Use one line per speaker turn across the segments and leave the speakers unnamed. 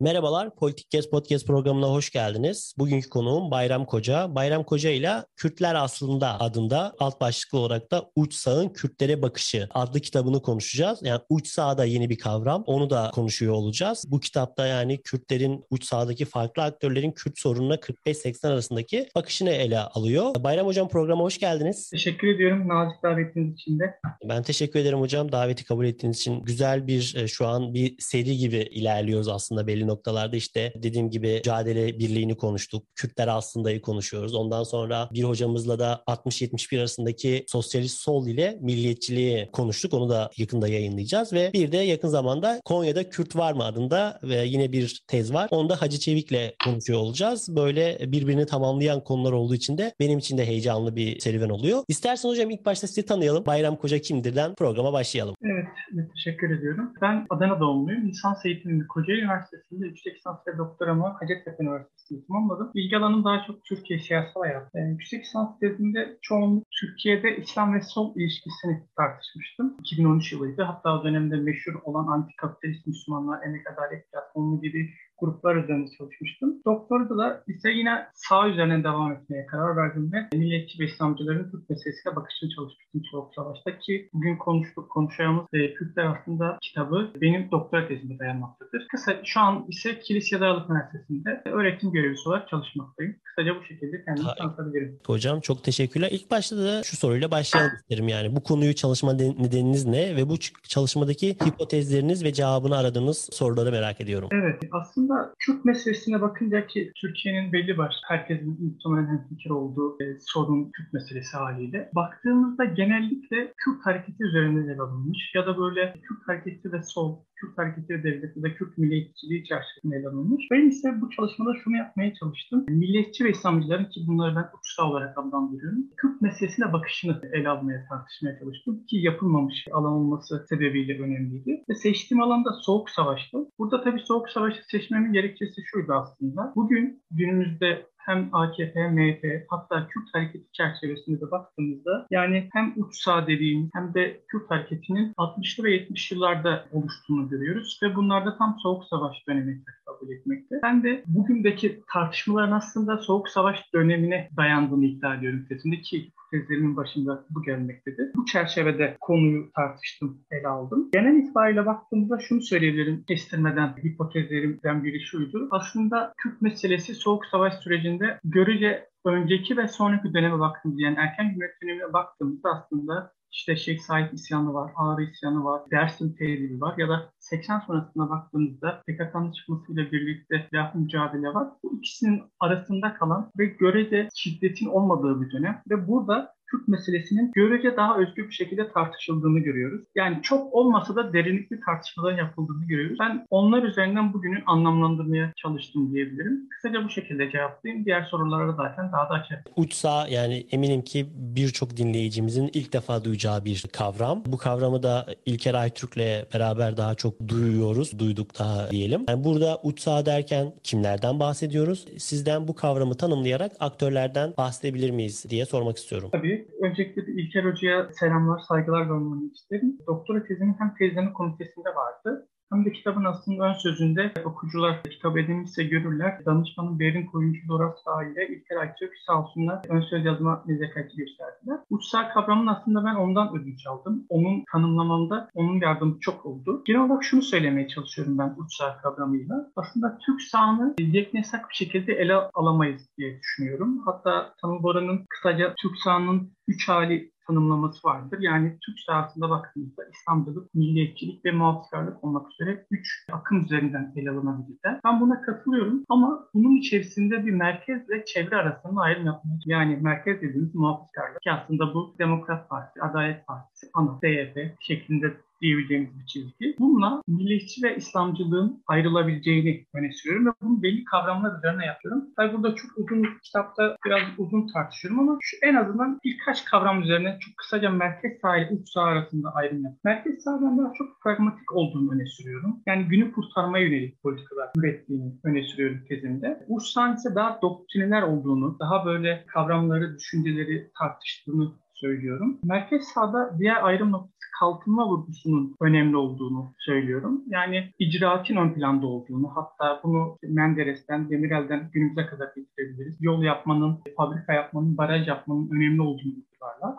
Merhabalar, Politik Kes Podcast programına hoş geldiniz. Bugünkü konuğum Bayram Koca. Bayram Koca ile Kürtler Aslında adında alt başlıklı olarak da Uç Sağ'ın Kürtlere Bakışı adlı kitabını konuşacağız. Yani Uç Sağ da yeni bir kavram. Onu da konuşuyor olacağız. Bu kitapta yani Kürtlerin Uç Sağ'daki farklı aktörlerin Kürt sorununa 45-80 arasındaki bakışını ele alıyor. Bayram Hocam programa hoş geldiniz.
Teşekkür ediyorum nazik davetiniz için de.
Ben teşekkür ederim hocam daveti kabul ettiğiniz için. Güzel bir e, şu an bir seri gibi ilerliyoruz aslında belli noktalarda işte dediğim gibi mücadele birliğini konuştuk. Kürtler aslında'yı konuşuyoruz. Ondan sonra bir hocamızla da 60-71 arasındaki sosyalist sol ile milliyetçiliği konuştuk. Onu da yakında yayınlayacağız ve bir de yakın zamanda Konya'da Kürt var mı adında ve yine bir tez var. Onu da Hacı Çevik'le konuşuyor olacağız. Böyle birbirini tamamlayan konular olduğu için de benim için de heyecanlı bir serüven oluyor. İstersen hocam ilk başta sizi tanıyalım. Bayram Koca kimdirden programa başlayalım.
Evet, teşekkür ediyorum. Ben Adana doğumluyum. Lisans eğitimimi Kocaeli Üniversitesi'nde yüksek lisans ve doktoramı Hacettepe Üniversitesi'nde tamamladım. İlgi alanım daha çok Türkiye siyasal hayatı. Yani yüksek lisans tezimde çoğunluk Türkiye'de İslam ve sol ilişkisini tartışmıştım. 2013 yılıydı. Hatta o dönemde meşhur olan antikapitalist Müslümanlar, Emek Adalet Platformu gibi gruplar üzerinde çalışmıştım. Doktorda da ise yine sağ üzerine devam etmeye karar verdim ve milliyetçi ve İslamcıların Türk meselesine bakışını çalışmıştım Soğuk Savaş'ta ki bugün konuştuk, konuşacağımız e, Kürtler aslında kitabı benim doktora tezimde dayanmaktadır. Kısa şu an ise Kilisya Dağlık Üniversitesi'nde öğretim görevlisi olarak çalışmaktayım. Kısaca bu şekilde kendimi tanıtabilirim.
Hocam çok teşekkürler. İlk başta da şu soruyla başlayalım isterim yani. Bu konuyu çalışma nedeniniz ne ve bu çalışmadaki hipotezleriniz ve cevabını aradığınız soruları merak ediyorum.
Evet aslında aslında Kürt meselesine bakınca ki Türkiye'nin belli başlı herkesin muhtemelen fikir olduğu e, sorun Kürt meselesi haliyle. Baktığımızda genellikle Kürt hareketi üzerinde ele alınmış ya da böyle Kürt hareketi ve sol Kürt Hareketi Devleti ve Kürt milliyetçiliği çerçevesinde ele alınmış. Ben ise bu çalışmada şunu yapmaya çalıştım. Milliyetçi ve İslamcıların ki bunları ben uçsal olarak adlandırıyorum. Kürt meselesine bakışını ele almaya, tartışmaya çalıştım. Ki yapılmamış alan olması sebebiyle önemliydi. Ve seçtiğim alanda Soğuk Savaş'tı. Burada tabii Soğuk Savaş'ı seçmemin gerekçesi şuydu aslında. Bugün günümüzde hem AKP, MHP hatta Kürt hareketi çerçevesinde de baktığımızda yani hem uç sağ dediğim hem de Kürt hareketinin 60'lı ve 70 yıllarda oluştuğunu görüyoruz ve bunlar da tam Soğuk Savaş döneminde kabul etmekte. Ben de bugündeki tartışmaların aslında Soğuk Savaş dönemine dayandığını iddia ediyorum tezimde ki tezlerimin başında bu gelmektedir. Bu çerçevede konuyu tartıştım, ele aldım. Genel itibariyle baktığımızda şunu söyleyebilirim kestirmeden hipotezlerimden biri şuydu. Aslında Kürt meselesi Soğuk Savaş sürecinde görece önceki ve sonraki döneme baktığımızda yani erken Cumhuriyet dönemine baktığımızda aslında işte Şeyh Said isyanı var, Ağrı isyanı var, Dersim tehdibi var ya da 80 sonrasına baktığımızda PKK'nın çıkmasıyla birlikte silah mücadele var. Bu ikisinin arasında kalan ve görece şiddetin olmadığı bir dönem ve burada Kürt meselesinin görece daha özgür bir şekilde tartışıldığını görüyoruz. Yani çok olmasa da derinlikli tartışmalar yapıldığını görüyoruz. Ben onlar üzerinden bugünü anlamlandırmaya çalıştım diyebilirim. Kısaca bu şekilde cevaplayayım. Diğer sorulara da zaten daha da açarım.
Uçsa yani eminim ki birçok dinleyicimizin ilk defa duyacağı bir kavram. Bu kavramı da İlker Aytürk'le beraber daha çok duyuyoruz. Duyduk daha diyelim. Yani burada uçsa derken kimlerden bahsediyoruz? Sizden bu kavramı tanımlayarak aktörlerden bahsedebilir miyiz diye sormak istiyorum.
Tabii Öncelikle de İlker Hoca'ya selamlar, saygılar göndermek isterim. Doktora tezimin hem tezleme komitesinde vardı hem de kitabın aslında ön sözünde okucular kitabı edinmişse görürler. Danışmanın Berin Koyuncu Doras ile İlker Aytürk sağ olsunlar ön söz yazma nezakati gösterdiler. Uçsal kavramın aslında ben ondan ödünç aldım. Onun tanımlamamda onun yardımı çok oldu. Genel olarak şunu söylemeye çalışıyorum ben uçsal kavramıyla. Aslında Türk sahanı yeknesak bir şekilde ele alamayız diye düşünüyorum. Hatta Tanıl Bora'nın kısaca Türk sahanın üç hali tanımlaması vardır. Yani Türk sahasında baktığımızda İslamcılık, milliyetçilik ve muhafızkarlık olmak üzere üç akım üzerinden ele alınabilirler. Ben buna katılıyorum ama bunun içerisinde bir merkez ve çevre arasında ayrım yapmaya Yani merkez dediğimiz muhafızkarlık ki aslında bu Demokrat Parti, Adalet Partisi, ANA, DYP şeklinde diyebileceğimiz bir çizgi. Bununla milliyetçi ve İslamcılığın ayrılabileceğini öne sürüyorum ve bunu belli kavramlar üzerine yapıyorum. Tabii burada çok uzun kitapta biraz uzun tartışıyorum ama şu en azından birkaç kavram üzerine çok kısaca merkez sağ ile uç sağ arasında ayrım yapıyorum. Merkez sağdan daha çok pragmatik olduğunu öne sürüyorum. Yani günü kurtarmaya yönelik politikalar ürettiğini öne sürüyorum tezimde. Uç sağ ise daha doktrineler olduğunu, daha böyle kavramları, düşünceleri tartıştığını söylüyorum. Merkez sağda diğer ayrım noktası kalkınma vurgusunun önemli olduğunu söylüyorum. Yani icraatin ön planda olduğunu, hatta bunu Menderes'ten, Demirel'den günümüze kadar getirebiliriz. Yol yapmanın, fabrika yapmanın, baraj yapmanın önemli olduğunu itibarlar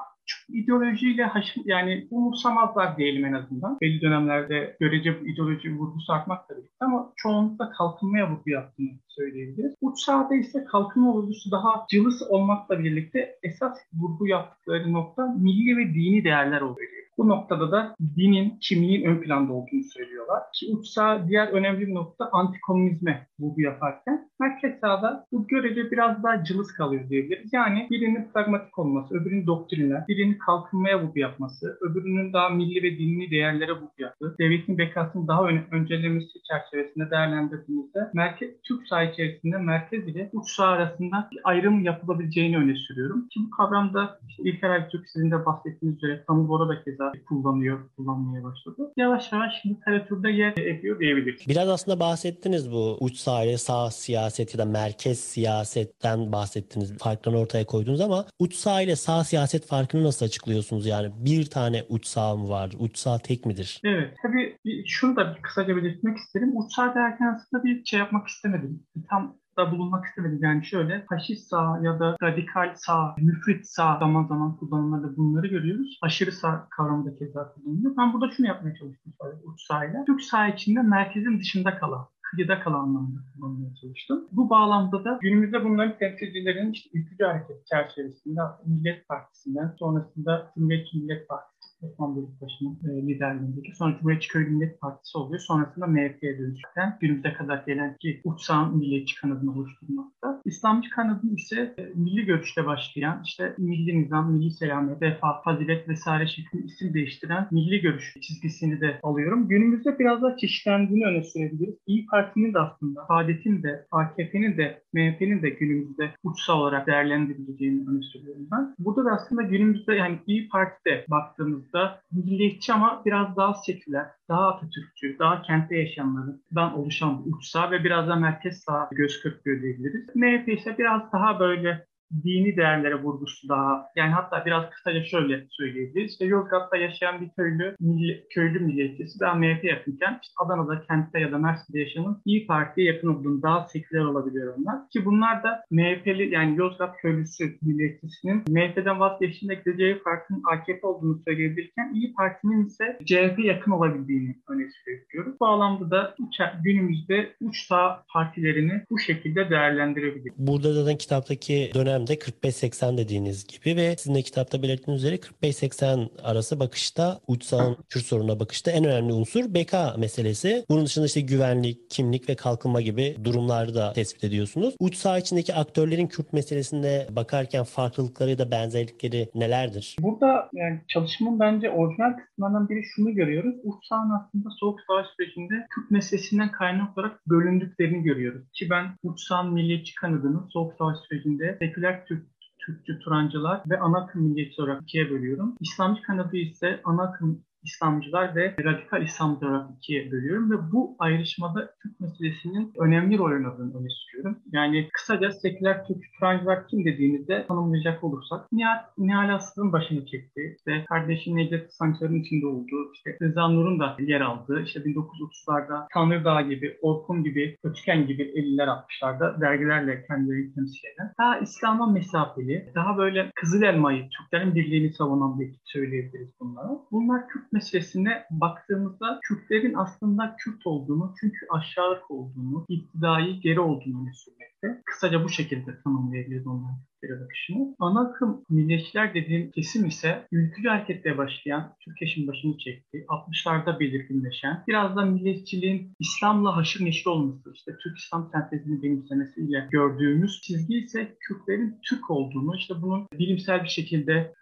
ideolojiyle haşır, yani umursamazlar diyelim en azından. Belli dönemlerde görece ideoloji vurgusu artmakla birlikte ama çoğunlukla kalkınmaya vurgu yaptığını söyleyebiliriz. Uç sahada ise kalkınma vurgusu daha cılız olmakla birlikte esas vurgu yaptıkları nokta milli ve dini değerler oluyor. Bu noktada da dinin, kimliğin ön planda olduğunu söylüyorlar. Ki uçsa diğer önemli bir nokta antikomünizme vurgu yaparken merkez sağda bu görece biraz daha cılız kalıyor diyebiliriz. Yani birinin pragmatik olması, öbürünün doktrinler, birinin kalkınmaya vurgu yapması, öbürünün daha milli ve dini değerlere vurgu yapması, devletin bekasını daha ön öncelemesi çerçevesinde değerlendirdiğimizde merkez, Türk saha içerisinde merkez ile uç saha arasında bir ayrım yapılabileceğini öne sürüyorum. Ki bu kavramda işte İlker Aybütürk sizin de bahsettiğiniz üzere Tanıl Bora da keza kullanıyor, kullanmaya başladı. Yavaş yavaş literatürde yer ediyor diyebiliriz.
Biraz aslında bahsettiniz bu uç sahile sağ siyaset ya da merkez siyasetten bahsettiniz. Farklarını ortaya koydunuz ama uç sağ ile sağ siyaset farkını nasıl açıklıyorsunuz? Yani bir tane uç sağ mı var? Uç sağ tek midir?
Evet. Tabii şunu da bir kısaca belirtmek isterim. Uç sağ derken aslında bir şey yapmak istemedim. Tam da bulunmak istemedim. Yani şöyle faşist sağ ya da radikal sağ, müfrit sağ zaman zaman kullanımlarda bunları görüyoruz. Aşırı sağ kavramı da keza kullanılıyor. Ben burada şunu yapmaya çalıştım sadece uç sağ Türk sağ içinde merkezin dışında kalan kıyıda kalan anlamda kullanmaya çalıştım. Bu bağlamda da günümüzde bunların temsilcilerinin işte ülkücü hareket çerçevesinde Millet Partisi'nden sonrasında Cumhuriyetçi Millet Partisi Osman Bölükbaşı'nın e, liderliğindeki sonra Cumhuriyetçi Millet Partisi oluyor. Sonrasında MHP'ye dönüşten günümüze kadar gelen ki uçsağın milliyetçi kanadını oluşturmakta. İslamcı kanadın ise e, milli görüşte başlayan işte milli nizam, milli selamet, vefa, fazilet vesaire şeklinde isim değiştiren milli görüş çizgisini de alıyorum. Günümüzde biraz daha çeşitlendiğini öne sürebiliriz. İyi Parti'nin de aslında, Saadet'in de, AKP'nin de, MHP'nin de günümüzde uçsal olarak değerlendirileceğini öne sürüyorum ben. Burada da aslında günümüzde yani İyi Parti'de baktığımız baktığımızda milliyetçi ama biraz daha seküler, daha Atatürkçü, daha kentte yaşayanlardan oluşan bir uç sağ ve biraz da merkez sağ göz kırpıyor diyebiliriz. MHP ise biraz daha böyle dini değerlere vurgusu daha yani hatta biraz kısaca şöyle söyleyebiliriz. İşte Yozgat'ta yaşayan bir köylü milli, köylü milliyetçisi daha MHP yakınken işte Adana'da, kentte ya da Mersin'de yaşayan İyi Parti'ye yakın olduğunu daha seküler olabiliyor onlar. Ki bunlar da MHP'li yani Yozgat köylüsü milliyetçisinin MHP'den vazgeçtiğinde gideceği partinin AKP olduğunu söyleyebilirken İyi Parti'nin ise CHP yakın olabildiğini öne sürüyoruz. Bu alanda da günümüzde uç sağ partilerini bu şekilde değerlendirebiliriz.
Burada zaten kitaptaki dönem dönemde 45-80 dediğiniz gibi ve sizin de kitapta belirttiğiniz üzere 45-80 arası bakışta uçsal Kürt sorununa bakışta en önemli unsur BK meselesi. Bunun dışında işte güvenlik, kimlik ve kalkınma gibi durumları da tespit ediyorsunuz. Uç saha içindeki aktörlerin Kürt meselesinde bakarken farklılıkları ya da benzerlikleri nelerdir?
Burada yani çalışmanın bence orijinal kısımlarından biri şunu görüyoruz. Uç sahanın aslında soğuk savaş sürecinde Kürt meselesinden kaynak olarak bölündüklerini görüyoruz. Ki ben uç milliyetçi kanadının soğuk savaş sürecinde seküler popüler Türk Türkçü Turancılar ve ana akım milliyetçi olarak ikiye bölüyorum. İslamcı kanadı ise ana akım İslamcılar ve radikal İslamcılar olarak ikiye bölüyorum ve bu ayrışmada Türk meselesinin önemli rol oynadığını öne sürüyorum. Yani kısaca seküler Türk Turancılar kim dediğimizde tanımlayacak olursak Nihal, Nihal Aslı'nın başını çekti. İşte kardeşi Necdet Sancar'ın içinde olduğu, işte Rıza Nur'un da yer aldığı, işte 1930'larda Tanrıdağ gibi, Orkun gibi, Ötüken gibi 50'ler 60'larda dergilerle kendilerini temsil eden, daha İslam'a mesafeli, daha böyle Kızıl Elma'yı, Türklerin birliğini savunan bir ekip söyleyebiliriz bunlara. Bunlar Kürt meselesine baktığımızda Kürtlerin aslında Kürt olduğunu çünkü aşağılık olduğunu, iktidai geri olduğunu söylemek birlikte. Kısaca bu şekilde tanımlayabiliriz onların Türklere bakışını. Ana akım milliyetçiler dediğim kesim ise ülkücü hareketle başlayan, Türkeş'in başını çekti, 60'larda belirginleşen, biraz da milliyetçiliğin İslam'la haşır neşir olması, işte Türk İslam sentezini benimsemesiyle gördüğümüz çizgi ise Kürtlerin Türk olduğunu, işte bunun bilimsel bir şekilde,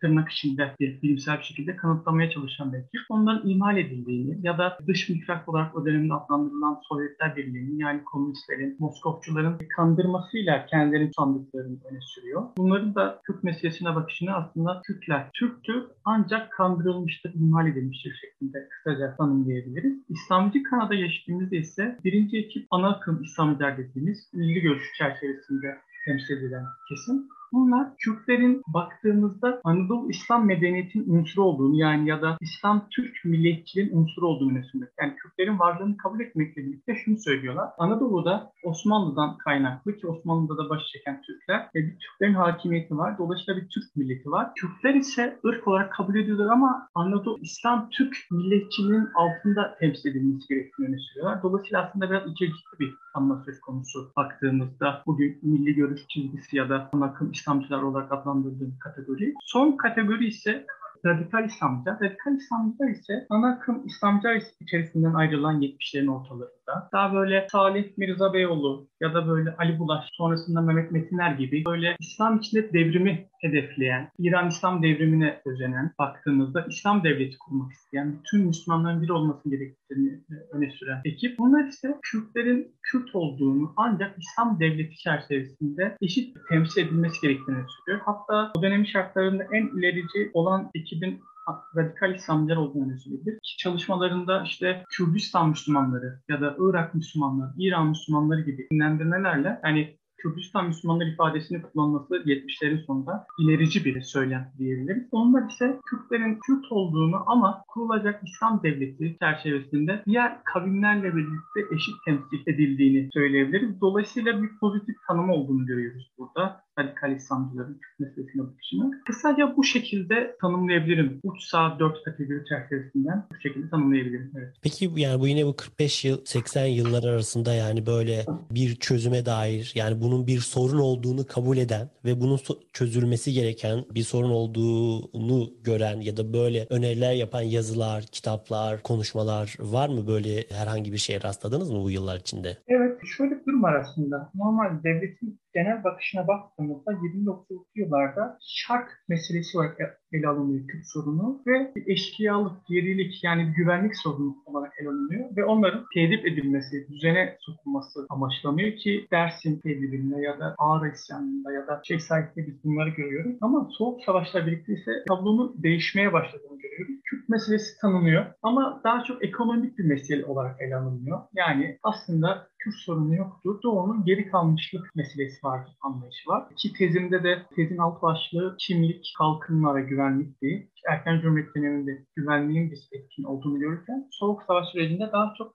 tırnak içinde bir bilimsel bir şekilde kanıtlamaya çalışan belki onların imal edildiğini ya da dış mihrak olarak o dönemde adlandırılan Sovyetler Birliği'nin yani komünistlerin, Moskovçuların kandırmasıyla kendilerini sandıklarını öne sürüyor. Bunların da Kürt meselesine bakışını aslında Kürtler Türktür ancak kandırılmıştır, imal edilmiştir şeklinde kısaca tanımlayabiliriz. İslamcı kanada geçtiğimizde ise birinci ekip ana akım İslamcılar dediğimiz milli görüş çerçevesinde temsil edilen kesim. Bunlar Kürtlerin baktığımızda Anadolu İslam medeniyetinin unsuru olduğunu yani ya da İslam Türk milliyetçiliğin unsuru olduğunu öne Yani Kürtlerin varlığını kabul etmekle birlikte şunu söylüyorlar. Anadolu'da Osmanlı'dan kaynaklı ki Osmanlı'da da baş çeken Türkler ve bir Türklerin hakimiyeti var. Dolayısıyla bir Türk milleti var. Kürtler ise ırk olarak kabul ediyorlar ama Anadolu İslam Türk milliyetçiliğinin altında temsil edilmesi gerektiğini öne sürüyorlar. Dolayısıyla aslında biraz içerikli bir tanımla söz konusu baktığımızda bugün milli görüş çizgisi ya da akım İslamcılar olarak adlandırdığım kategori. Son kategori ise radikal İslamcılar. Radikal İslamcılar ise ana akım İslamcılar içerisinden ayrılan 70'lerin ortalarında. Daha böyle Salih Mirza Beyoğlu ya da böyle Ali Bulaş sonrasında Mehmet Metiner gibi böyle İslam içinde devrimi hedefleyen, İran İslam devrimine özenen baktığımızda İslam devleti kurmak isteyen, tüm Müslümanların bir olması gerektiğini e, öne süren ekip. Bunlar ise Kürtlerin Kürt olduğunu ancak İslam devleti çerçevesinde eşit temsil edilmesi gerektiğini söylüyor. Hatta o dönemin şartlarında en ilerici olan ekibin radikal İslamcılar olduğunu söyleyebilir. Çalışmalarında işte Kürdistan Müslümanları ya da Irak Müslümanları, İran Müslümanları gibi dinlendirmelerle yani Kürdistan Müslümanlar ifadesini kullanması 70'lerin sonunda ilerici bir söylem diyebiliriz. Onlar ise Kürtlerin Kürt olduğunu ama kurulacak İslam devleti çerçevesinde diğer kavimlerle birlikte eşit temsil edildiğini söyleyebiliriz. Dolayısıyla bir pozitif tanım olduğunu görüyoruz burada radikal İslamcıların Kürt meselesine bakışını. Kısaca bu şekilde tanımlayabilirim. Uç sağ dört kategori çerçevesinden bu şekilde tanımlayabilirim. Evet.
Peki yani bu yine bu 45 yıl 80 yıllar arasında yani böyle bir çözüme dair yani bunun bir sorun olduğunu kabul eden ve bunun çözülmesi gereken bir sorun olduğunu gören ya da böyle öneriler yapan yazılar, kitaplar, konuşmalar var mı böyle herhangi bir şeye rastladınız mı bu yıllar içinde?
Evet şöyle bir durum var aslında. Normal devletin genel bakışına baktığımızda 20-30'lu yıllarda şark meselesi olarak ele alınıyor Kürt sorunu ve eşkıyalık, gerilik yani güvenlik sorunu olarak ele alınıyor ve onların tedip edilmesi, düzene sokulması amaçlanıyor ki Dersim tedbirinde ya da Ağrı isyanında ya da Şeyh Said'de biz bunları görüyoruz. Ama Soğuk Savaş'la birlikte ise tablonun değişmeye başladığını görüyoruz. Kürt meselesi tanınıyor ama daha çok ekonomik bir mesele olarak ele alınıyor. Yani aslında Kürt sorunu yoktur. Doğu'nun geri kalmışlık meselesi var, anlayışı var. Ki tezimde de tezin alt başlığı kimlik, kalkınma ve güvenlikti. Erken Cumhuriyet döneminde güvenliğin bir etkin olduğunu görürken Soğuk Savaş sürecinde daha çok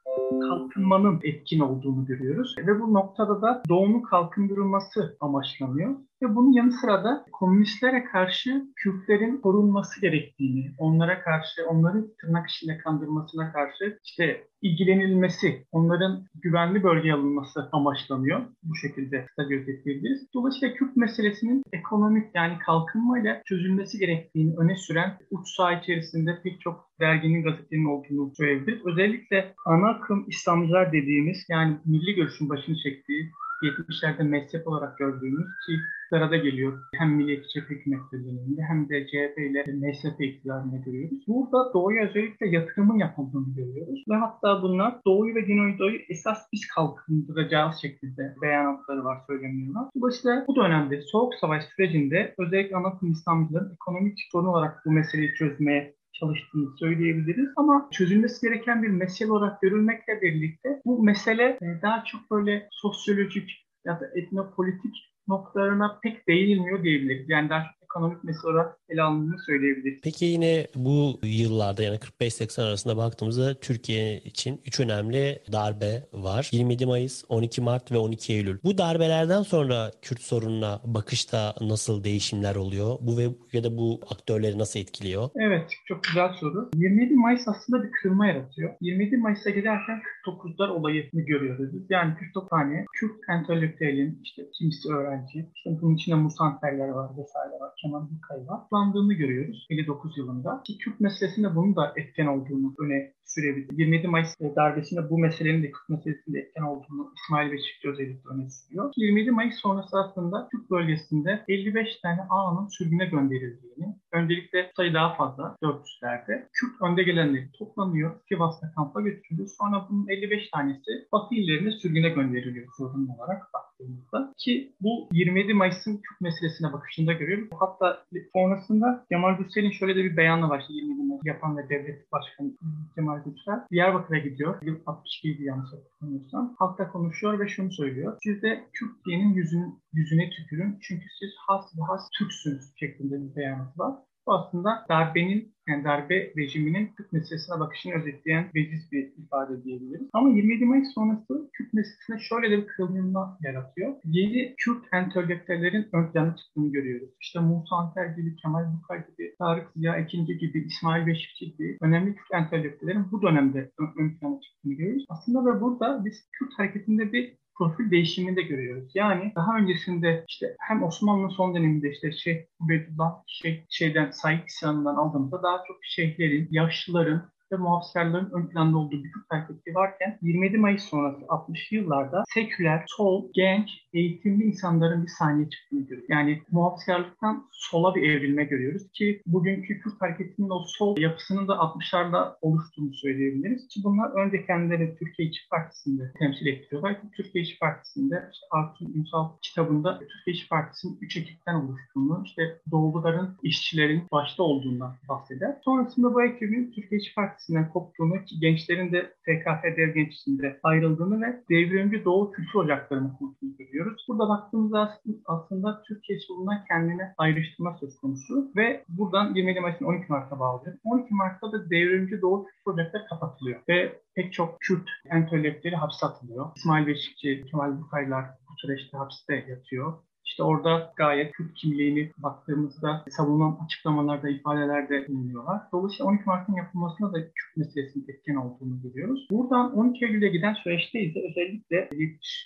kalkınmanın etkin olduğunu görüyoruz. Ve bu noktada da Doğu'nun kalkındırılması amaçlanıyor. Ve bunun yanı sıra da komünistlere karşı Kürtlerin korunması gerektiğini, onlara karşı, onların tırnak içinde kandırmasına karşı işte ilgilenilmesi, onların güvenli bölgeye alınması amaçlanıyor. Bu şekilde kısa özetleyebiliriz. Dolayısıyla Kürt meselesinin ekonomik yani kalkınmayla çözülmesi gerektiğini öne süren uç saha içerisinde pek çok derginin, gazetenin olduğunu söyleyebiliriz. Özellikle ana akım İslamcılar dediğimiz yani milli görüşün başını çektiği 70'lerde mezhep olarak gördüğümüz ki sırada geliyor. Hem Milliyetçi hükümetleri döneminde hem de CHP ile MSP iktidarını görüyoruz. Burada Doğu'ya özellikle yatırımın yapıldığını görüyoruz. Ve hatta bunlar Doğu'yu ve Güneydoğu'yu esas biz kalkındıracağız şekilde beyanatları var söylemiyorlar. Dolayısıyla bu dönemde Soğuk Savaş sürecinde özellikle Anadolu İslamcıların ekonomik sorun olarak bu meseleyi çözmeye çalıştığını söyleyebiliriz. Ama çözülmesi gereken bir mesele olarak görülmekle birlikte bu mesele e, daha çok böyle sosyolojik ya da etnopolitik noktalarına pek değinilmiyor diyebiliriz. Yani daha ekonomik mesele olarak ele alındığını söyleyebiliriz.
Peki yine bu yıllarda yani 45-80 arasında baktığımızda Türkiye için üç önemli darbe var. 27 Mayıs, 12 Mart ve 12 Eylül. Bu darbelerden sonra Kürt sorununa bakışta nasıl değişimler oluyor? Bu ve ya da bu aktörleri nasıl etkiliyor?
Evet, çok güzel soru. 27 Mayıs aslında bir kırılma yaratıyor. 27 Mayıs'a giderken 49'lar olayını görüyoruz. Yani 49 tane Kürt entelektüelin, işte kimisi öğrenci, işte bunun içinde Musanterler var vesaire var, Kemal Bukay var. Kullandığını görüyoruz 59 yılında. Ki Kürt meselesinde bunun da etken olduğunu öne sürebilir. 27 Mayıs darbesinde bu meselenin de Kürt meselesinde etken olduğunu İsmail Beşikçi özellikle öne sürüyor. 27 Mayıs sonrası aslında Kürt bölgesinde 55 tane ağanın sürgüne gönderildiğini, öncelikle sayı daha fazla 400'lerde. Kürt önde gelenleri toplanıyor, Sivas'ta kampa götürülüyor. Sonra bunun 55 tanesi Batı illerine sürgüne gönderiliyor zorunlu olarak baktığımızda. Ki bu 27 Mayıs'ın Kürt meselesine bakışında görüyoruz. Hatta sonrasında Kemal Gürsel'in şöyle de bir beyanı var. 27 Mayıs yapan ve devlet başkanı Kemal Gürsel. Diyarbakır'a gidiyor. Yıl 62 yanlış hatırlamıyorsam. Halkta konuşuyor ve şunu söylüyor. Siz de Türkiye'nin yüzün, yüzüne tükürün. Çünkü siz has ve has Türksünüz şeklinde bir beyanı var. Bu aslında darbenin yani darbe rejiminin Kürt meselesine bakışını özetleyen veciz bir ifade diyebiliriz. Ama 27 Mayıs sonrası Kürt meselesine şöyle de bir kırılma yaratıyor. Yeni Kürt entelektüellerin ön plana çıktığını görüyoruz. İşte Musa Anter gibi, Kemal Bukay gibi, Tarık Ziya Ekinci gibi, İsmail Beşikçi gibi önemli Kürt entelektüellerin bu dönemde ön, ön plana çıktığını görüyoruz. Aslında ve burada biz Kürt hareketinde bir profil değişimini de görüyoruz. Yani daha öncesinde işte hem Osmanlı son döneminde işte şey Ubeydullah şey, şeyden Said İsyan'dan aldığımızda daha çok şeyhlerin, yaşlıların ve muhafızkarların ön planda olduğu bir Kürt hareketi varken 27 Mayıs sonrası 60'lı yıllarda seküler, sol, genç, eğitimli insanların bir sahneye çıktığını görüyoruz. Yani muhafızkarlıktan sola bir evrilme görüyoruz ki bugünkü Kürt hareketinin o sol yapısının da 60'larda oluştuğunu söyleyebiliriz. Ki bunlar önce kendileri Türkiye İşçi Partisi'nde temsil ettiriyorlar. Türkiye İşçi Partisi'nde işte Artur Ünsal kitabında Türkiye İşçi Partisi'nin üç ekipten oluştuğunu, işte Doğuluların, işçilerin başta olduğundan bahseder. Sonrasında bu ekibin Türkiye İşçi Partisi Partisi'nden koptuğunu, ki gençlerin de TKP Dev Gençliği'nde ayrıldığını ve devrimci Doğu Kültür Ocakları'nı kurduğunu görüyoruz. Burada baktığımızda aslında Türkiye solundan kendine ayrıştırma söz konusu ve buradan 27 Mayıs'ın 12 Mart'a bağlıyor. 12 Mart'ta da devrimci Doğu Kültür Ocakları kapatılıyor ve pek çok Kürt entelektüeli hapse atılıyor. İsmail Beşikçi, Kemal Bukaylar bu süreçte hapiste yatıyor. İşte orada gayet Kürt kimliğini baktığımızda savunan açıklamalarda, ifadelerde bulunuyorlar. Dolayısıyla 12 Mart'ın yapılmasında da Kürt meselesinin etken olduğunu görüyoruz. Buradan 12 Eylül'e giden süreçteyiz de özellikle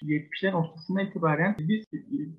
70'lerin ortasından itibaren biz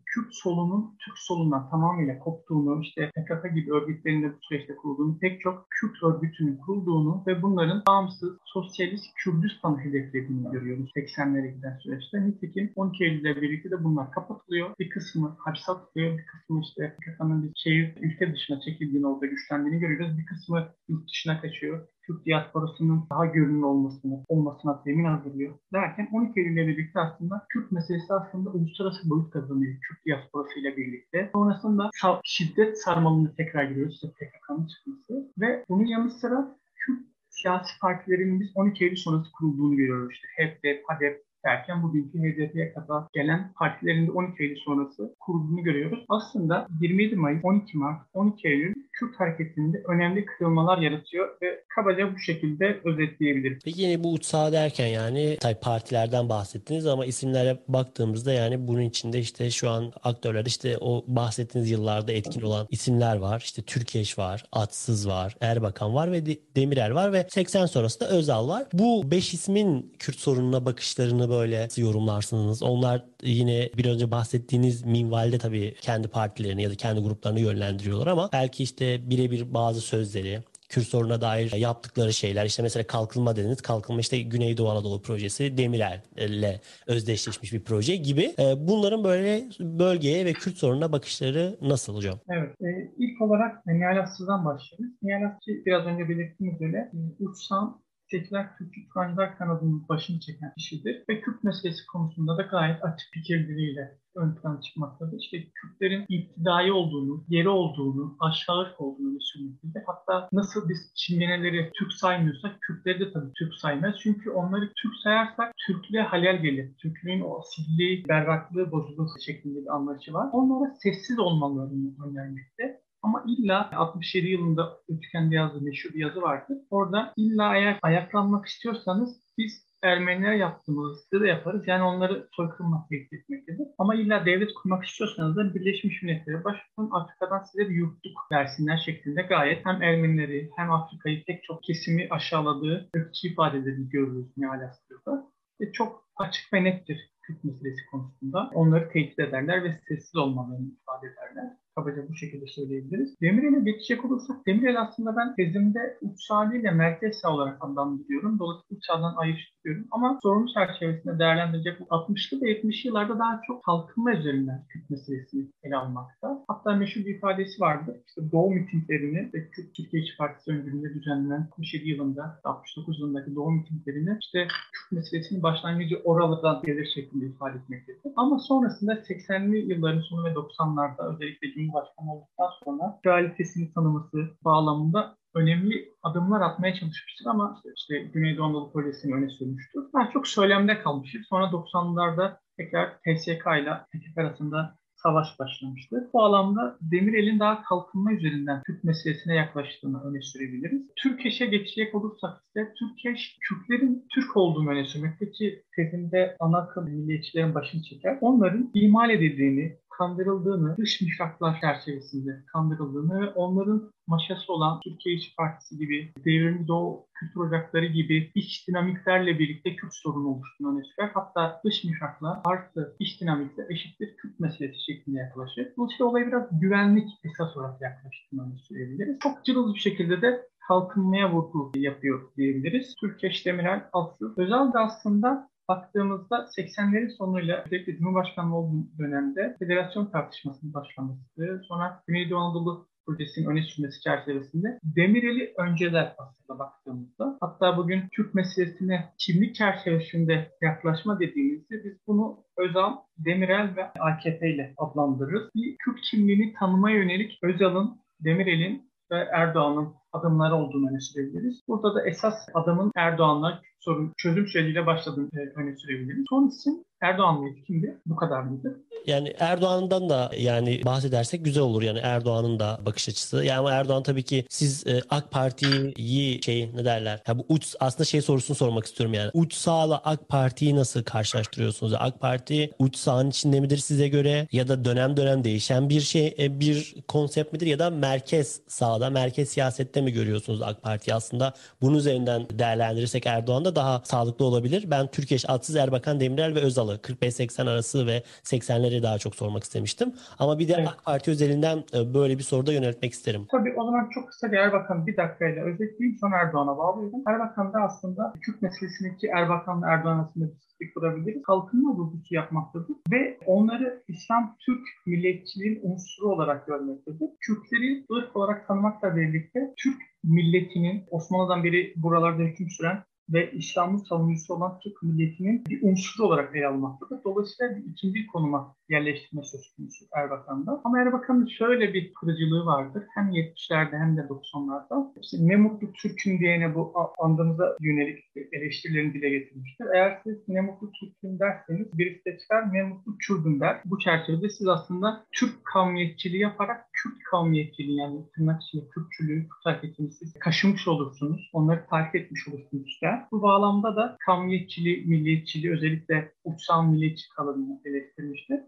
Kürt solunun Türk solundan tamamıyla koptuğunu, işte PKK gibi örgütlerin de bu süreçte kurulduğunu, pek çok Kürt örgütünün kurulduğunu ve bunların bağımsız sosyalist Kürdistan'ı hedeflediğini görüyoruz 80'lere giden süreçte. Nitekim 12 Eylül'le birlikte de bunlar kapatılıyor. Bir kısmı hapse atılıyor. Bir kısmı işte PKK'nın bir şehir ülke dışına çekildiğini orada güçlendiğini görüyoruz. Bir kısmı yurt dışına kaçıyor. Türk diasporasının daha görünür olmasını, olmasına zemin hazırlıyor. Derken 12 Eylül ile birlikte aslında Kürt meselesi aslında uluslararası boyut kazanıyor Kürt diasporası ile birlikte. Sonrasında şiddet sarmalını tekrar görüyoruz. İşte PKK'nın çıkması. Ve bunun yanı sıra Kürt siyasi partilerin biz 12 Eylül sonrası kurulduğunu görüyoruz. İşte HDP, HADEP, derken bugünkü HDP'ye kadar gelen partilerin de 12 Eylül sonrası kurulduğunu görüyoruz. Aslında 27 Mayıs, 12 Mart, 12 Eylül Kürt hareketinde önemli kırılmalar yaratıyor ve kabaca bu şekilde özetleyebiliriz.
Peki yine bu uç sağ derken yani tabii partilerden bahsettiniz ama isimlere baktığımızda yani bunun içinde işte şu an aktörler işte o bahsettiğiniz yıllarda etkin olan isimler var. İşte Türkeş var, Atsız var, Erbakan var ve Demirel var ve 80 sonrası da Özal var. Bu 5 ismin Kürt sorununa bakışlarını böyle yorumlarsınız? Onlar yine bir önce bahsettiğiniz minvalde tabii kendi partilerini ya da kendi gruplarını yönlendiriyorlar ama belki işte birebir bazı sözleri Kürt sorununa dair yaptıkları şeyler işte mesela kalkınma dediniz. Kalkınma işte Güneydoğu Anadolu projesi Demirel'le özdeşleşmiş bir proje gibi. E, bunların böyle bölgeye ve Kürt sorununa bakışları nasıl hocam?
Evet. E, ilk olarak Nihal Aslı'dan başlayalım. Nihal Aslı biraz önce belirttiğimiz üzere e, uçsam Seküler Türkçü Kur'ancılar kanadının başını çeken kişidir ve Kürt meselesi konusunda da gayet açık fikirleriyle ön plana çıkmaktadır. İşte Kürtlerin iptidai olduğunu, yeri olduğunu, aşağılık olduğunu düşünmektedir. Hatta nasıl biz Çingeneleri Türk saymıyorsak Kürtleri de tabii Türk saymaz. Çünkü onları Türk sayarsak Türklüğe halel gelir. Türklüğün o asilliği, berraklığı bozulur şeklinde bir anlayışı var. Onlara sessiz olmalarını önermekte Ama illa 67 yılında Üçgen'de yazdığı meşhur bir yazı vardı. Orada illa eğer ayaklanmak istiyorsanız biz Ermeniler yaptığımız de yaparız. Yani onları soykırımla tehdit etmektedir. Ama illa devlet kurmak istiyorsanız da Birleşmiş Milletler'e başvurun Afrika'dan size bir yurtluk versinler şeklinde gayet hem Ermenileri hem Afrika'yı pek çok kesimi aşağıladığı ırkçı ifadeleri görürüz Nihal Aslı'da. Ve çok açık ve nettir Kürt meselesi konusunda. Onları tehdit ederler ve sessiz olmalarını ifade ederler. Kabaca bu şekilde söyleyebiliriz. Demirel'e geçecek olursak, Demirel aslında ben tezimde uç ile merkez sağ olarak adlandırıyorum. Dolayısıyla uç sağdan ayrıştırıyorum. Ama sorun çerçevesinde değerlendirecek 60'lı ve 70'li yıllarda daha çok kalkınma üzerinden Kürt meselesini ele almakta. Hatta meşhur bir ifadesi vardı. İşte Doğu mitinglerini ve Kürt Türkiye İşçi Partisi öncülüğünde düzenlenen 67 yılında, 69 yılındaki Doğu mitinglerini işte Kürt meselesinin başlangıcı oralardan gelir şeklinde ifade etmektedir. Ama sonrasında 80'li yılların sonu ve 90'larda özellikle Cumhurbaşkanı olduktan sonra realitesini tanıması bağlamında önemli adımlar atmaya çalışmıştır ama işte, Güneydoğu Anadolu Projesi'ni öne sürmüştür. Daha çok söylemde kalmıştır. Sonra 90'larda tekrar TSK ile PKK arasında savaş başlamıştı. Bu alanda Demirel'in daha kalkınma üzerinden Türk meselesine yaklaştığını öne sürebiliriz. Türkeş'e geçecek olursak ise Türkeş, Kürtlerin Türk olduğunu öne sürmekte ki tezinde ana akım milliyetçilerin başını çeker. Onların imal edildiğini, kandırıldığını, dış mihraklar çerçevesinde kandırıldığını ve onların maşası olan Türkiye İşçi Partisi gibi, Devrimci Doğu Kültür Ocakları gibi iç dinamiklerle birlikte Kürt sorunu oluştuğunu öne sürer. Hatta dış mihraklar artı iç dinamikle eşittir Kürt meselesi şeklinde yaklaşır. Dolayısıyla olaya biraz güvenlik esas olarak yaklaştığını öne sürebiliriz. Çok cılız bir şekilde de kalkınmaya vurgu yapıyor diyebiliriz. Türkeş Demirel Aslı. Özel de aslında baktığımızda 80'lerin sonuyla özellikle Cumhurbaşkanlığı olduğu dönemde federasyon tartışmasının başlaması, sonra Güneydoğu Anadolu projesinin öne sürmesi çerçevesinde Demirel'i önceler aslında baktığımızda. Hatta bugün Türk meselesine kimlik çerçevesinde yaklaşma dediğimizde biz bunu Özal, Demirel ve AKP ile adlandırırız. Bir Kürt kimliğini tanımaya yönelik Özal'ın, Demirel'in ve Erdoğan'ın adımları olduğunu öne sürebiliriz. Burada da esas adımın Erdoğan'la sorun çözüm süreciyle başladığını öne sürebiliriz. Son isim Erdoğan mıydı? Kimdi? Bu kadar mıydı?
Yani Erdoğan'dan da yani bahsedersek güzel olur yani Erdoğan'ın da bakış açısı. Yani Erdoğan tabii ki siz e, AK Parti'yi şey ne derler? Ya bu uç aslında şey sorusunu sormak istiyorum yani. Uç sağla AK Parti'yi nasıl karşılaştırıyorsunuz? AK Parti uç sağın içinde midir size göre ya da dönem dönem değişen bir şey e, bir konsept midir ya da merkez sağda merkez siyasette mi görüyorsunuz AK Parti aslında? Bunun üzerinden değerlendirirsek Erdoğan'da daha sağlıklı olabilir. Ben Türkeş, Atsız, Erbakan, Demirel ve Özal'ı 45-80 arası ve 80'leri daha çok sormak istemiştim. Ama bir de evet. AK Parti özelinden e, böyle bir soruda yöneltmek isterim.
Tabii o zaman çok kısa bir Erbakan bir dakikayla özetleyeyim sonra Erdoğan'a bağlıyorum. Erbakan da aslında Türk meselesindeki Erbakan'la Erdoğan arasında bir sıklık kurabiliriz. Kalkınma vurgusu yapmaktadır ve onları İslam Türk milliyetçiliğin unsuru olarak görmektedir. Kürtleri ırk olarak tanımakla birlikte Türk milletinin Osmanlı'dan beri buralarda hüküm süren ve İslam'ın savunucusu olan Türk milletinin bir unsuru olarak ele almaktadır. Dolayısıyla bir ikinci konuma yerleştirme söz konusu Erbakan'da. Ama Erbakan'ın şöyle bir kırıcılığı vardır. Hem 70'lerde hem de 90'larda. İşte ne mutlu Türk'üm diyene bu andımıza yönelik eleştirilerini dile getirmiştir. Eğer siz ne mutlu Türk'üm derseniz birisi de çıkar ne mutlu Kürdüm der. Bu çerçevede siz aslında Türk kavmiyetçiliği yaparak Kürt kavmiyetçiliği yani tırnak içinde Kürtçülüğü, Kürt hareketini siz kaşımış olursunuz. Onları takip etmiş olursunuz işte. Bu bağlamda da kavmiyetçiliği, milliyetçiliği özellikle uçsal milliyetçi kalıbını eleştirmiştir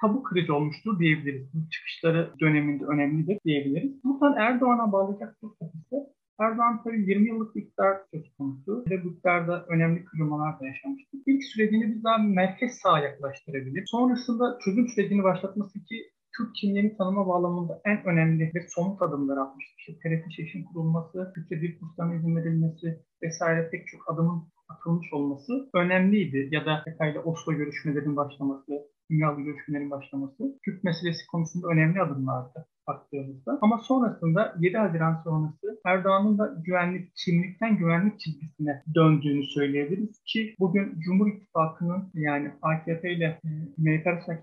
tabu kırıcı olmuştur diyebiliriz. Bu çıkışları döneminde önemlidir diyebiliriz. Buradan Erdoğan'a bağlayacak olursak ise Erdoğan tabii 20 yıllık bir iktidar söz konusu ve bu iktidarda önemli kırılmalar da yaşamıştır. İlk sürecini biz daha merkez sağa yaklaştırabilir. Sonrasında çözüm sürecini başlatması ki Türk kimliğini tanıma bağlamında en önemli ve somut adımlar atmıştır. İşte TRT şeşin kurulması, Türkçe dil kurslarına izin verilmesi vesaire pek çok adımın atılmış olması önemliydi. Ya da PKK ile Oslo görüşmelerinin başlaması, dünyalı görüşmelerin başlaması Türk meselesi konusunda önemli adımlardı baktığımızda. Ama sonrasında 7 Haziran sonrası Erdoğan'ın da güvenlik, kimlikten güvenlik çizgisine döndüğünü söyleyebiliriz ki bugün Cumhur İttifakı'nın yani AKP ile e, MHP arasındaki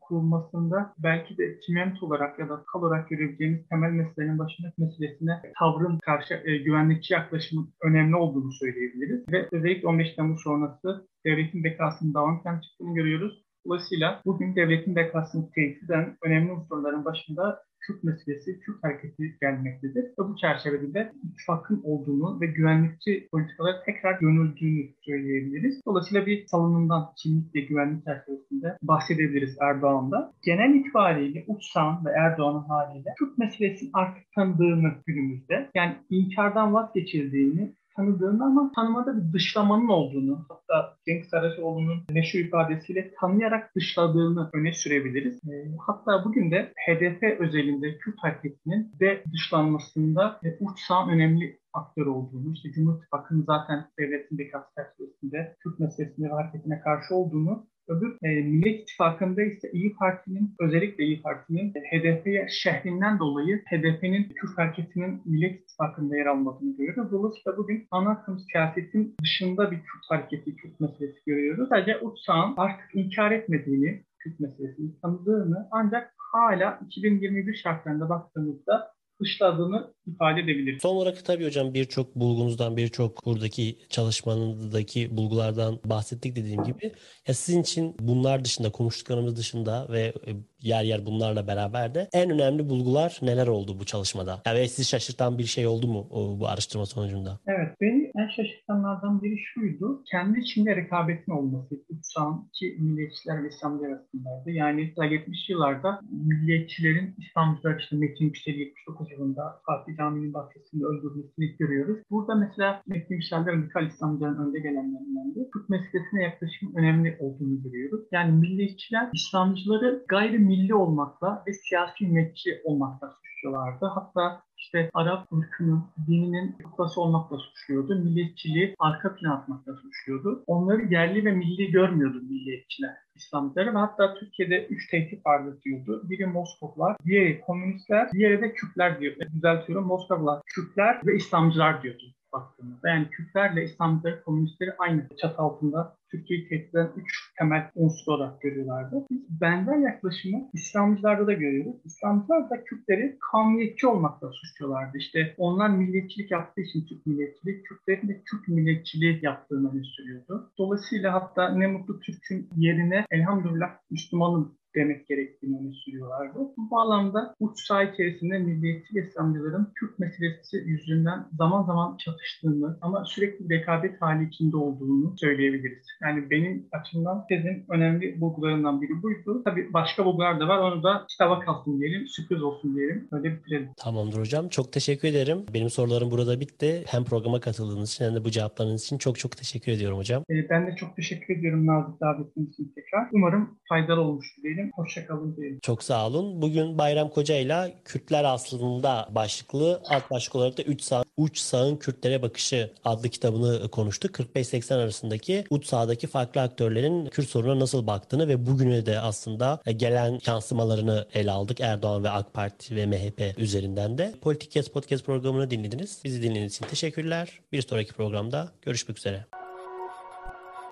kurulmasında belki de çiment olarak ya da kal olarak görebileceğimiz temel meselenin başındaki meselesine tavrın karşı e, güvenlikçi yaklaşımın önemli olduğunu söyleyebiliriz. Ve özellikle 15 Temmuz sonrası devletin bekasının devam çıktığını görüyoruz Dolayısıyla bugün devletin bekasını tehdit eden önemli unsurların başında Kürt meselesi, Kürt hareketi gelmektedir. Ve bu çerçevede de ittifakın olduğunu ve güvenlikçi politikalara tekrar yönüldüğünü söyleyebiliriz. Dolayısıyla bir salınımdan kimlik ve güvenlik çerçevesinde bahsedebiliriz Erdoğan'da. Genel itibariyle Uçsan ve Erdoğan'ın haliyle Kürt meselesinin artık tanıdığını günümüzde, yani inkardan vazgeçildiğini tanıdığını ama tanımada bir dışlamanın olduğunu, hatta Cenk Saraçoğlu'nun meşhur ifadesiyle tanıyarak dışladığını öne sürebiliriz. E, hatta bugün de HDP özelinde Kürt hareketinin de dışlanmasında e, uç önemli aktör olduğunu, işte Cumhur İttifakı'nın zaten devletin bekası çerçevesinde Kürt meselesinde hareketine karşı olduğunu Öbür e, Millet İttifakı'nda ise İyi Parti'nin özellikle İyi Parti'nin HDP'ye şehrinden dolayı HDP'nin Kürt hareketinin Millet İttifakı'nda yer almadığını görüyoruz. Dolayısıyla bugün ana akım siyasetin dışında bir Kürt hareketi, Kürt meselesi görüyoruz. Sadece Uçsağ'ın artık inkar etmediğini, Kürt meselesini tanıdığını ancak hala 2021 şartlarında baktığımızda dışladığını ifade edebilir.
Son olarak tabii hocam birçok bulgunuzdan, birçok buradaki çalışmanızdaki bulgulardan bahsettik dediğim gibi. Ya sizin için bunlar dışında, konuştuklarımız dışında ve e, yer yer bunlarla beraber de en önemli bulgular neler oldu bu çalışmada? Yani ve sizi şaşırtan bir şey oldu mu bu araştırma sonucunda?
Evet, beni en şaşırtanlardan biri şuydu. Kendi içinde rekabetin olması. Uçsağın ki milliyetçiler ve İslamcı arasındaydı. Yani 70 yıllarda milliyetçilerin İslamcılar işte Metin Yüksel'i 79 yılında Fatih Camii'nin bahçesinde öldürmesini görüyoruz. Burada mesela Metin Yüksel'de radikal İslamcıların önde gelenlerinden de Türk meselesine yaklaşım önemli olduğunu görüyoruz. Yani milliyetçiler İslamcıları gayri milli olmakla ve siyasi milliyetçi olmakla suçluyorlardı. Hatta işte Arap ırkının, dininin kutlası olmakla suçluyordu. Milliyetçiliği arka plana atmakla suçluyordu. Onları yerli ve milli görmüyordu milliyetçiler. İslamcıları ve hatta Türkiye'de üç tehdit vardır diyordu. Biri Moskovlar, diğeri komünistler, diğeri de Kürtler diyor. Düzeltiyorum Moskovlar, Kürtler ve İslamcılar diyordu baktığımızda. Yani Kürtlerle İslamcıları, komünistleri aynı çatı altında Türkiye'yi tehdit eden üç temel unsur olarak görüyorlardı. Biz benzer yaklaşımı İslamcılarda da görüyoruz. İslamcılar da Kürtleri kavmiyetçi olmakla suçluyorlardı. İşte onlar milliyetçilik yaptığı için Türk milliyetçiliği, Kürtlerin de Türk milliyetçiliği yaptığını söylüyordu. Dolayısıyla hatta ne mutlu Türk'ün yerine elhamdülillah Müslümanım demek gerektiğini öne sürüyorlardı. Bu bağlamda uç saha içerisinde milliyetçi İslamcıların Kürt meselesi yüzünden zaman zaman çatıştığını ama sürekli rekabet hali içinde olduğunu söyleyebiliriz. Yani benim açımdan tezin önemli bulgularından biri buydu. Tabii başka bulgular da var. Onu da kitaba kalsın diyelim, sürpriz olsun diyelim. Öyle bitirelim.
Tamamdır hocam. Çok teşekkür ederim. Benim sorularım burada bitti. Hem programa katıldığınız için hem de bu cevaplarınız için çok çok teşekkür ediyorum hocam.
Ee, ben de çok teşekkür ediyorum nazik davetiniz için tekrar. Umarım faydalı olmuştur diyelim. Hoşçakalın diyelim.
Çok sağ olun. Bugün Bayram Koca ile Kürtler aslında başlıklı alt başlık olarak da 3 sağ, uç sağın Kürtlere bakışı adlı kitabını konuştuk. 45-80 arasındaki uç sağdaki farklı aktörlerin Kürt sorununa nasıl baktığını ve bugüne de aslında gelen yansımalarını ele aldık. Erdoğan ve AK Parti ve MHP üzerinden de. Politik Kes Podcast programını dinlediniz. Bizi dinlediğiniz için teşekkürler. Bir sonraki programda görüşmek üzere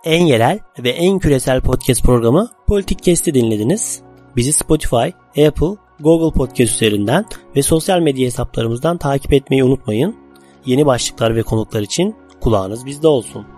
en yerel ve en küresel podcast programı Politik Kesti dinlediniz. Bizi Spotify, Apple, Google Podcast üzerinden ve sosyal medya hesaplarımızdan takip etmeyi unutmayın. Yeni başlıklar ve konuklar için kulağınız bizde olsun.